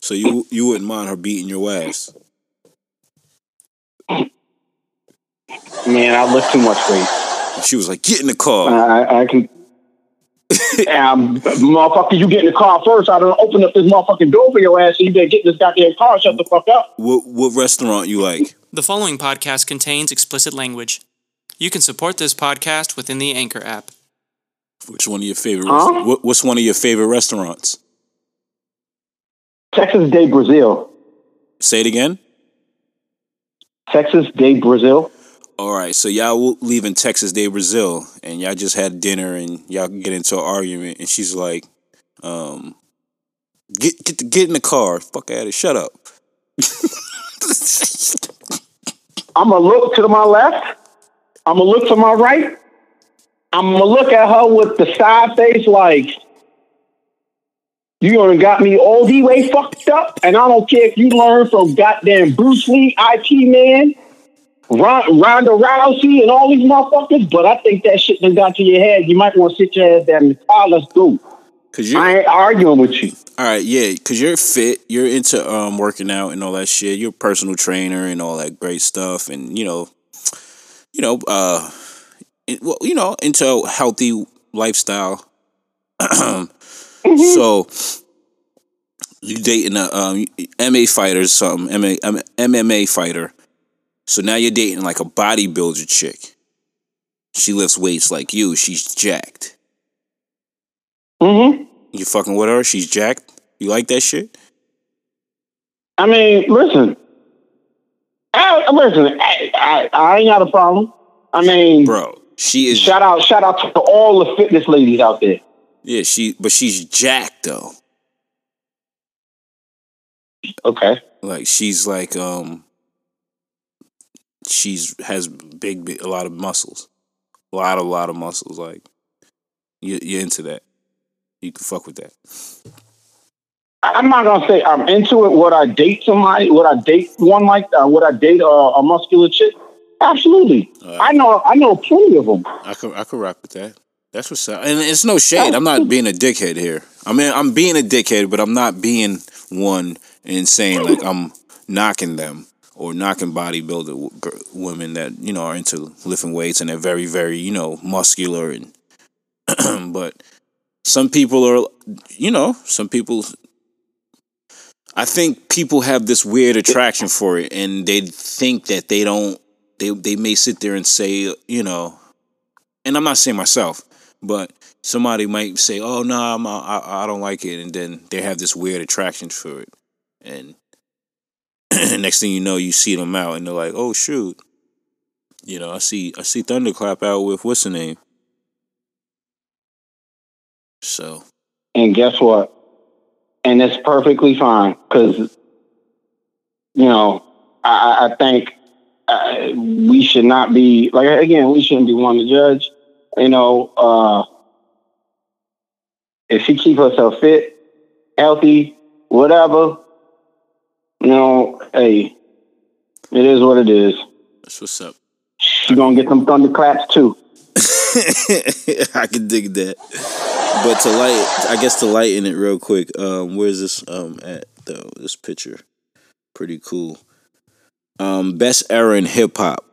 So you you wouldn't mind her beating your ass? Man, I lift too much weight. She was like, "Get in the car." I, I can. um, motherfucker, you get in the car first. I don't open up this motherfucking door for your ass. So you better get in this goddamn car. Shut the fuck up. What what restaurant you like? The following podcast contains explicit language. You can support this podcast within the Anchor app. Which one of your favorite? Huh? what, what's one of your favorite restaurants? Texas de Brazil. Say it again. Texas de Brazil. All right, so y'all w- leaving Texas de, Brazil, and y'all just had dinner, and y'all get into an argument, and she's like, um, "Get get get in the car, fuck out of shut up." I'm gonna look to my left. I'm gonna look to my right. I'm gonna look at her with the side face, like, You done got me all the way fucked up, and I don't care if you learn from goddamn Bruce Lee, Ip Man, Ron, Ronda Rousey, and all these motherfuckers. But I think that shit done got to your head. You might want to sit your ass down and ah, let's go. Cause you're I ain't arguing with you. all right, yeah, cause you're fit, you're into um working out and all that shit. You're a personal trainer and all that great stuff, and you know, you know, uh, you know, into a healthy lifestyle. So you dating a um MA fighter or something, MA, M- MMA fighter. So now you're dating like a bodybuilder chick. She lifts weights like you. She's jacked. hmm You fucking with her? She's jacked. You like that shit? I mean, listen. I, listen, I, I, I ain't got a problem. I mean, bro. She is shout out, shout out to all the fitness ladies out there. yeah. She but she's jacked though. Okay. Like she's like um. She's has big, big a lot of muscles, a lot of lot of muscles. Like you you're into that. You can fuck with that. I'm not gonna say I'm into it. Would I date somebody? Would I date one like? Uh, would I date a, a muscular chick? Absolutely. I know. I know plenty of them. I could I could rock with that. That's what's up. And it's no shade. I'm not being a dickhead here. I mean, I'm being a dickhead, but I'm not being one and saying like I'm knocking them or knocking bodybuilder w- women that you know are into lifting weights and they're very very you know muscular and but some people are you know some people I think people have this weird attraction for it and they think that they don't they they may sit there and say you know and I'm not saying myself but somebody might say oh no I'm, I I don't like it and then they have this weird attraction for it and next thing you know you see them out and they're like oh shoot you know I see I see Thunderclap out with what's the name so And guess what? And it's perfectly fine because, you know, I, I- I think uh, we should not be like again. We shouldn't be one to judge. You know, uh, if she keep herself fit, healthy, whatever, you know, hey, it is what it is. that's what's up She gonna get some thunderclaps too. I can dig that. But to light, I guess to lighten it real quick. Um, where's this um at though? This picture, pretty cool. Um, best era in hip hop: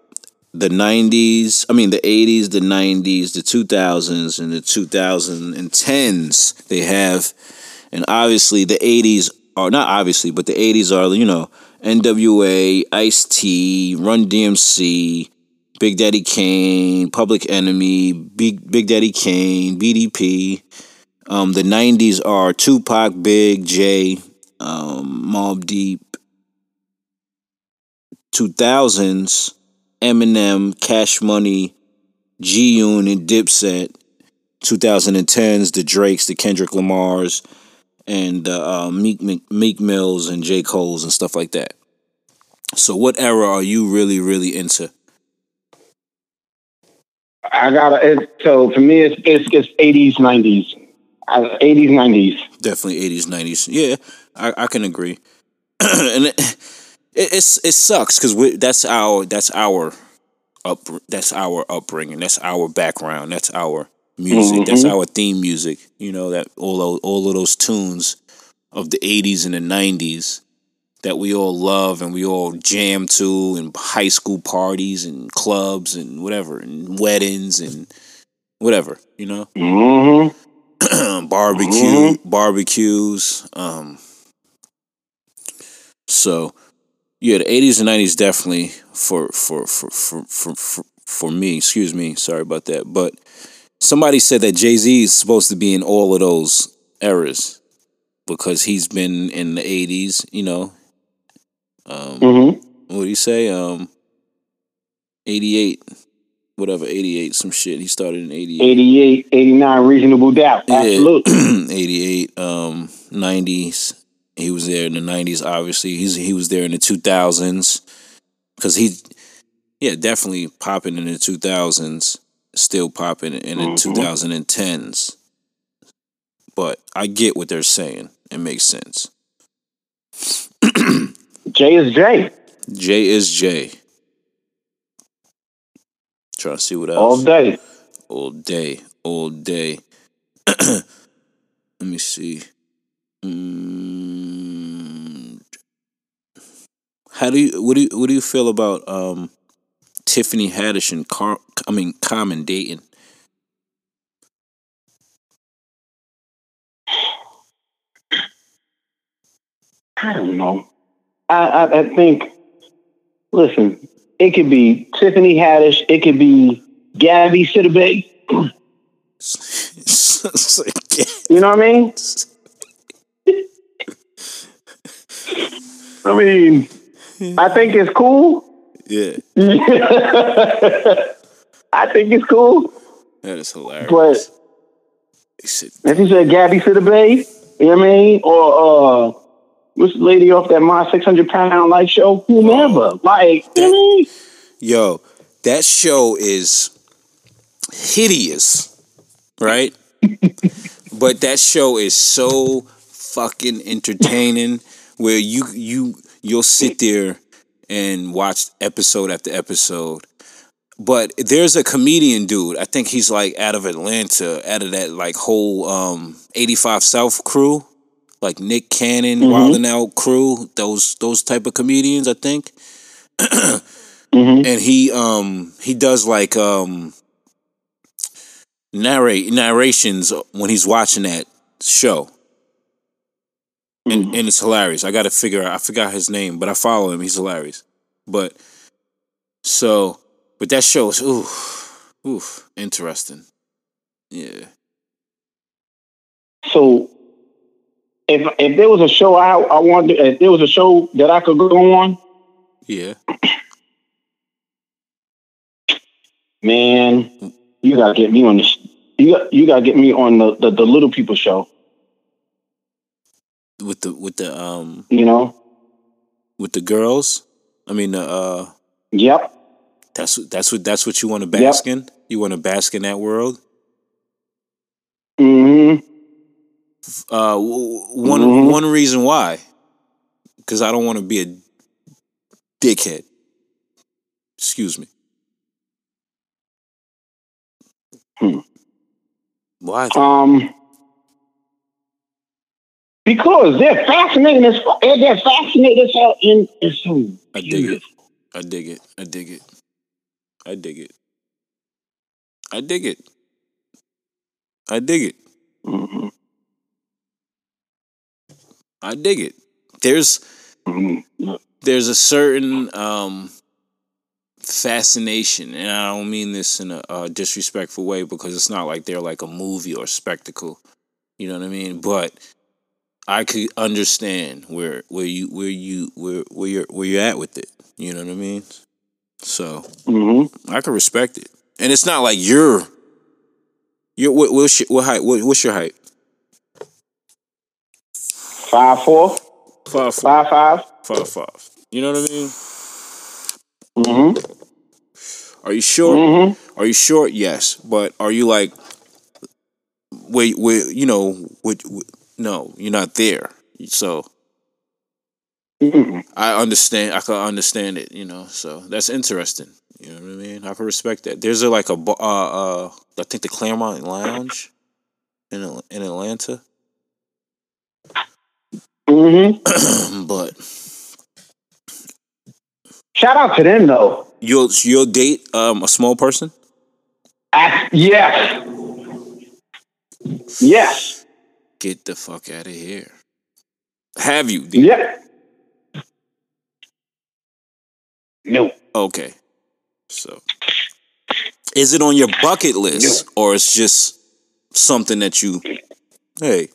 the '90s. I mean, the '80s, the '90s, the 2000s, and the 2010s. They have, and obviously the '80s are not obviously, but the '80s are you know NWA, Ice T, Run DMC. Big Daddy Kane, Public Enemy, Big Big Daddy Kane, BDP. Um, the '90s are Tupac, Big J, um, Mobb Deep. 2000s, Eminem, Cash Money, G Unit, Dipset. 2010s, the Drakes, the Kendrick Lamars, and uh, Meek Meek Meek Mills and J Cole's and stuff like that. So, what era are you really, really into? I gotta. It, so for me, it's it's it's eighties, nineties, Uh, eighties, nineties. definitely 80s 90s yeah i, I can agree. And it, it it's it sucks because that's our that's our up that's our upbringing. That's our background. That's our music. That's our theme music. You know that all all of those tunes of the 80s and the 90s that we all love and we all jam to in high school parties and clubs and whatever and weddings and whatever you know Mm-hmm. barbecue barbecues. Um, so yeah, the eighties and nineties definitely for for for for for for, for me. Excuse me, sorry about that. But somebody said that Jay Z is supposed to be in all of those eras because he's been in the eighties. You know, um, Mm-hmm. what do you say? Um, eighty eight. Whatever, 88, some shit. He started in 88. 88, 89, reasonable doubt. Absolutely. 88, um, 90s. He was there in the 90s, obviously. He's he was there in the 2000s. Because he, yeah, definitely popping in the 2000s, still popping in the 2010s. But I get what they're saying. It makes sense. J is J J is J. Trying to see what else. all day. all day, all day. Let me see. Mm, how do you what do you what do you feel about um Tiffany Haddish and Car I mean Common dating? I don't know. I, I, I think, listen, it could be Tiffany Haddish. It could be Gabby Sidibe. You know what I mean? I mean, I think it's cool. yeah, I think it's cool. that is hilarious. But if you said Gabby Sidibe, you know what I mean? Or uh, what's the lady off that My 600 Pound Life show? Whomever. Like, you know what I mean? Yo, that show is hideous, right? but that show is so fucking entertaining where you you you'll sit there and watch episode after episode. But there's a comedian dude, I think he's like out of Atlanta, out of that like whole um 85 South crew, like Nick Cannon, Wild and Out crew, those those type of comedians, I think. And he um he does like um narrate narrations when he's watching that show. And, and it's hilarious. I gotta figure out i forgot his name but i follow him. He's hilarious. But so but that show is oof oof interesting. Yeah. So if if there was a show I I wanted, if there was a show that I could go on, yeah man, you gotta get me on this. You got, you gotta get me on the, the the little people show. with the with the um You know? with the girls i mean uh Yep. that's that's what that's what you want to bask in you want to bask in that world hmm Uh, one Mhm. one reason why, because I don't want to be a dickhead. Excuse me. Hmm. Why? Um. Because they're fascinating as fu- they're fascinating as hell in in so I dig it. I dig it. I dig it. I dig it. I dig it. I dig it. Mhm. I dig it. There's Mhm. there's a certain um fascination and i don't mean this in a, uh disrespectful way because it's not like they're like a movie or spectacle you know what i mean but i could understand where where you where you where where you're where you're at with it you know what i mean so Mhm. i can respect it and it's not like you're you're what, what's your, what height what, what's your height Five four, five five five. five five you know what i mean Mm-hmm. Are you sure? Mm-hmm. Are you sure? Yes, but are you like, wait, wait, you know, wait, wait, no, you're not there. So Mm-mm. I understand. I can understand it. You know, so that's interesting. You know what I mean? I can respect that. There's a like a uh, uh I think the Clermont Lounge in in Atlanta, Mm-hmm. but Shout out to them though. you'll you'll date um a small person. I, yes. Yes. Get the fuck out of here. Have you? Yep. No. Okay. So, is it on your bucket list or it's just something that you, hey,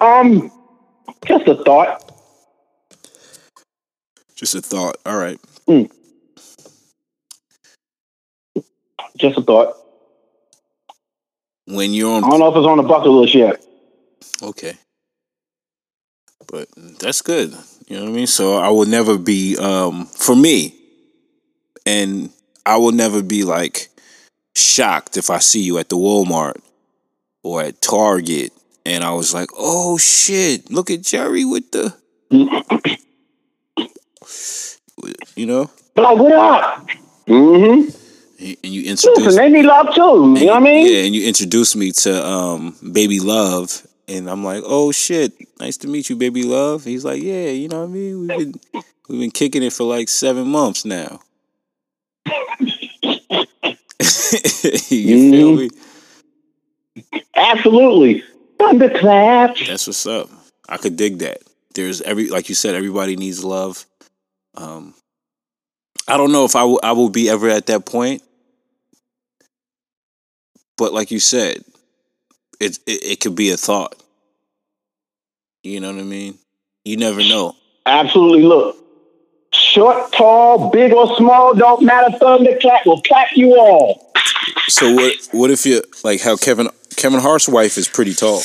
Um, just a thought. just a thought? All right. Just a thought. When you're on, I don't know if it's on the bucket list yet. okay. But that's good. You know what I mean? So I will never be, um, for me, and I will never be like shocked if I see you at the Walmart or at Target and I was like, "Oh shit! Look at Jerry with the." you know, Like, what up? Mm-hmm. and you introduced Listen, they need love too. You know what I mean? Yeah, and you introduced me to um, Baby Love, and I'm like, "Oh shit, nice to meet you, Baby Love." He's like, "Yeah, you know what I mean. We've been we've been kicking it for like seven months now." you feel me? Absolutely. Thunderclaps. That's what's up. I could dig that. There's every like you said, everybody needs love. Um, I don't know if I will I will be ever at that point, but like you said, it it, it could be a thought. You know what I mean? You never know. Absolutely. Look, short, tall, big or small, don't matter. Thunderclap will clap you all. So what what if you like how Kevin Kevin Hart's wife is pretty tall?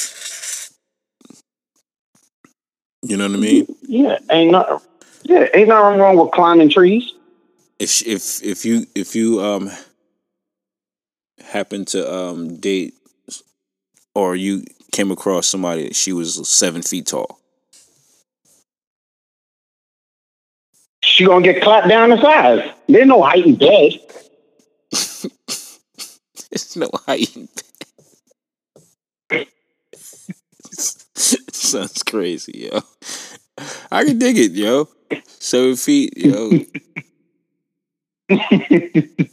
You know what I mean? Yeah, ain't nothing. Yeah, ain't nothing wrong with climbing trees. if if if you if you um happen to um date or you came across somebody that she was seven feet tall She gonna get clapped down the size. There's no height in bed. there's no height sounds crazy yo i can dig it yo seven feet yo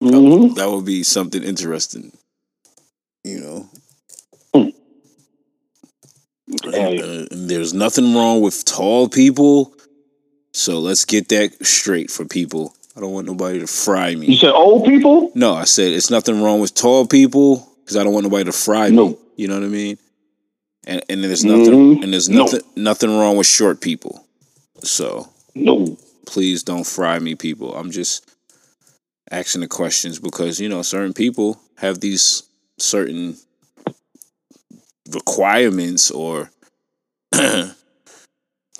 Mm-hmm. that would be something interesting you know Hey. Uh, and there's nothing wrong with tall people. So let's get that straight for people. I don't want nobody to fry me. You said old people? No, I said it's nothing wrong with tall people because I don't want nobody to fry me. You know what I mean? And and there's nothing Mhm. and there's No. nothing nothing wrong with short people. So No. please don't fry me, people. I'm just asking the questions because you know certain people have these certain requirements or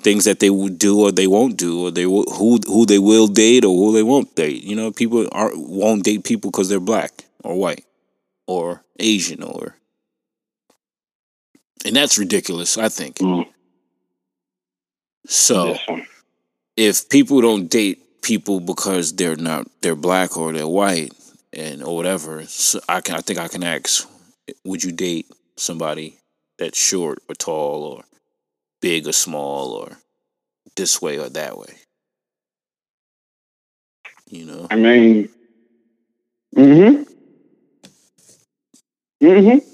things that they would do or they won't do or they will, who who they will date or who they won't date. You know, people aren't won't date people because they're black or white or Asian or and that's ridiculous. I think. Mm. So Listen. if people don't date people because they're not they're black or they're white and or whatever, so I can I think I can ask, would you date somebody that's short or tall or big or small or this way or that way? You know, I mean, mm-hmm. Mm-hmm.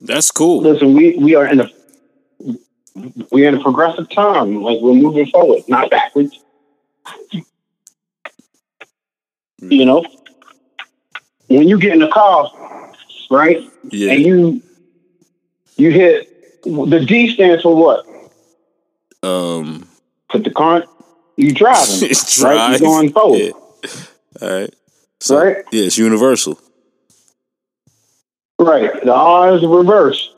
That's cool. Listen, we, we are in a we're in a progressive time. Like we're moving forward, not backwards. You know, when you get in the car, right, Yeah. and you you hit the D stands for what? um, Put the car. You driving, it's right? You going forward, Yeah. All right. So, right? Yeah, it's universal. Right. The R is reverse.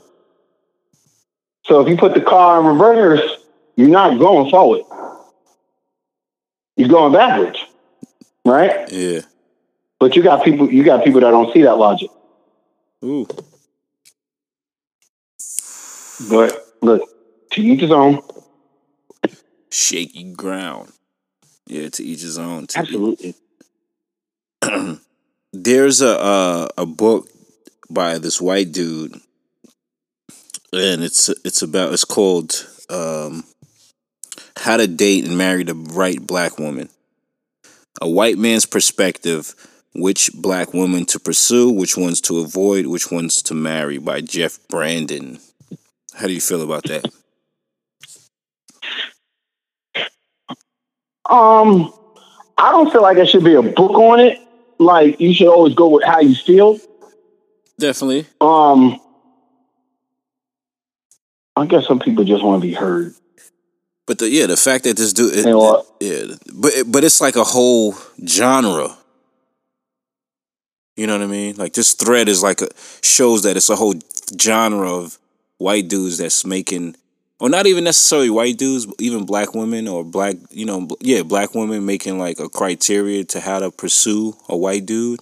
So if you put the car in reverse, you're not going forward. You're going backwards. Right? Yeah. But you got people you got people that don't see that logic. Ooh. But look, to each his own. Shaky ground. Yeah, to each his own. Absolutely. there's a uh, a book by this white dude, and it's it's about it's called um, "How to Date and Marry the Right Black Woman." A white man's perspective: which black woman to pursue, which ones to avoid, which ones to marry. By Jeff Brandon. How do you feel about that? Um I don't feel like there should be a book on it. Like you should always go with how you feel. Definitely. Um I guess some people just want to be heard. But the yeah, the fact that this dude, it- You know yeah, but it- but it's like a whole genre. You know what I mean? Like this thread is like a shows that it's a whole genre of white dudes that's making, or not even necessarily white dudes, but even black women or black, you know, yeah, black women making like a criteria to how to pursue a white dude,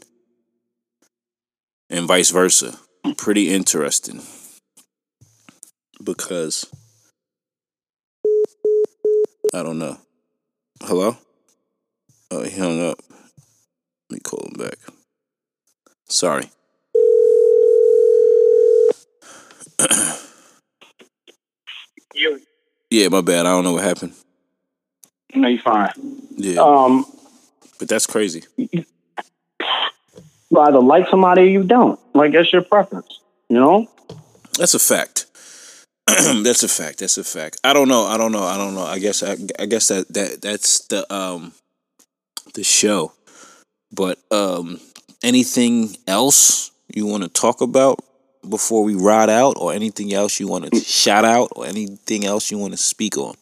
and vice versa. Pretty interesting. because I don't know. Hello? Oh, he hung up. Let me call him back. Sorry. You, Yeah, my bad. I don't know what happened. no, you're fine. Yeah, Um, but that's crazy. You either like somebody or you don't. Like that's your preference. You know. That's a fact. that's a fact. That's a fact. I don't know. I don't know. I don't know. I guess. I, I guess that that that's the um the show. But um anything else you want to talk about before we ride out, or anything else you want to shout out, or anything else you want to speak on?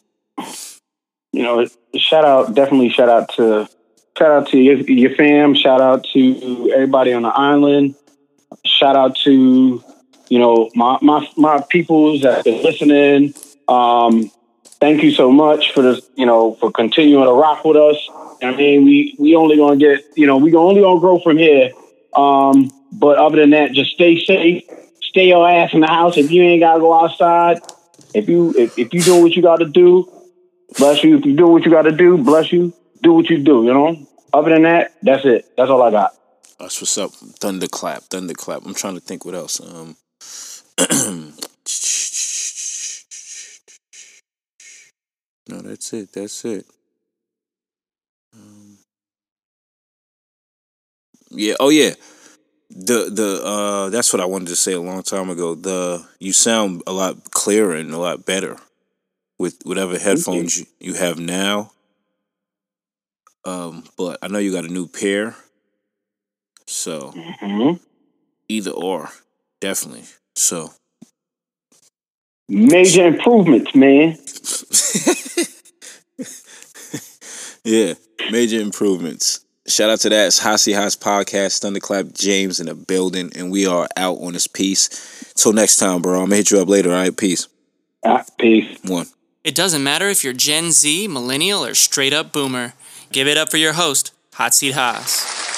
you know, shout out, definitely shout out to, shout out to your, your fam, shout out to everybody on the island, shout out to, you know, my, my, my peoples that been listening. Um, thank you so much for this, you know, for continuing to rock with us. I mean, we, we only gonna get, you know, we only gonna grow from here. Um, but other than that, just stay safe, stay your ass in the house. If you ain't gotta go outside, if you, if, if you doing what you gotta do, Bless you. If you do what you got to do, bless you. Do what you do, you know? Other than that, that's it. That's all I got. That's what's up. Thunderclap. Thunderclap. I'm trying to think what else. Um. no, that's it. That's it. Um, yeah. Oh yeah. The the uh that's what I wanted to say a long time ago. The you sound a lot clearer and a lot better with whatever headphones you, you have now. Um, but I know you got a new pair. So hmm either or, definitely. So Major improvements, man. yeah, major improvements. Shout out to that. It's Hot Seat Haas Podcast, Thunderclap James in the building, and we are out on this piece. Till next time, bro. I'm gonna hit you up later. All right, peace. Ah, peace. One. It doesn't matter if you're Gen Z, Millennial, or straight up Boomer. Give it up for your host, Hot Seat Haas.